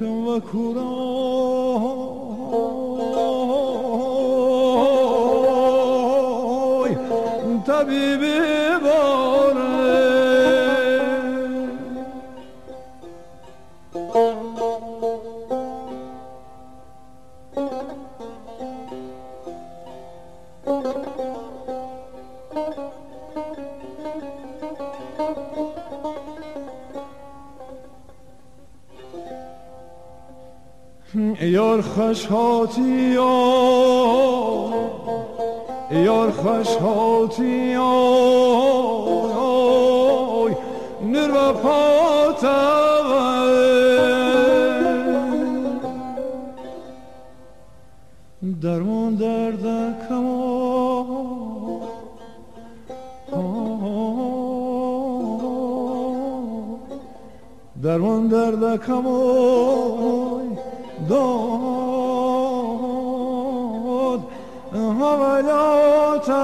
و کورا. طبیب یار خوش هاتی یار خوش هاتی نر و درمون درد کما درمان درد کمای داد. حوالاتم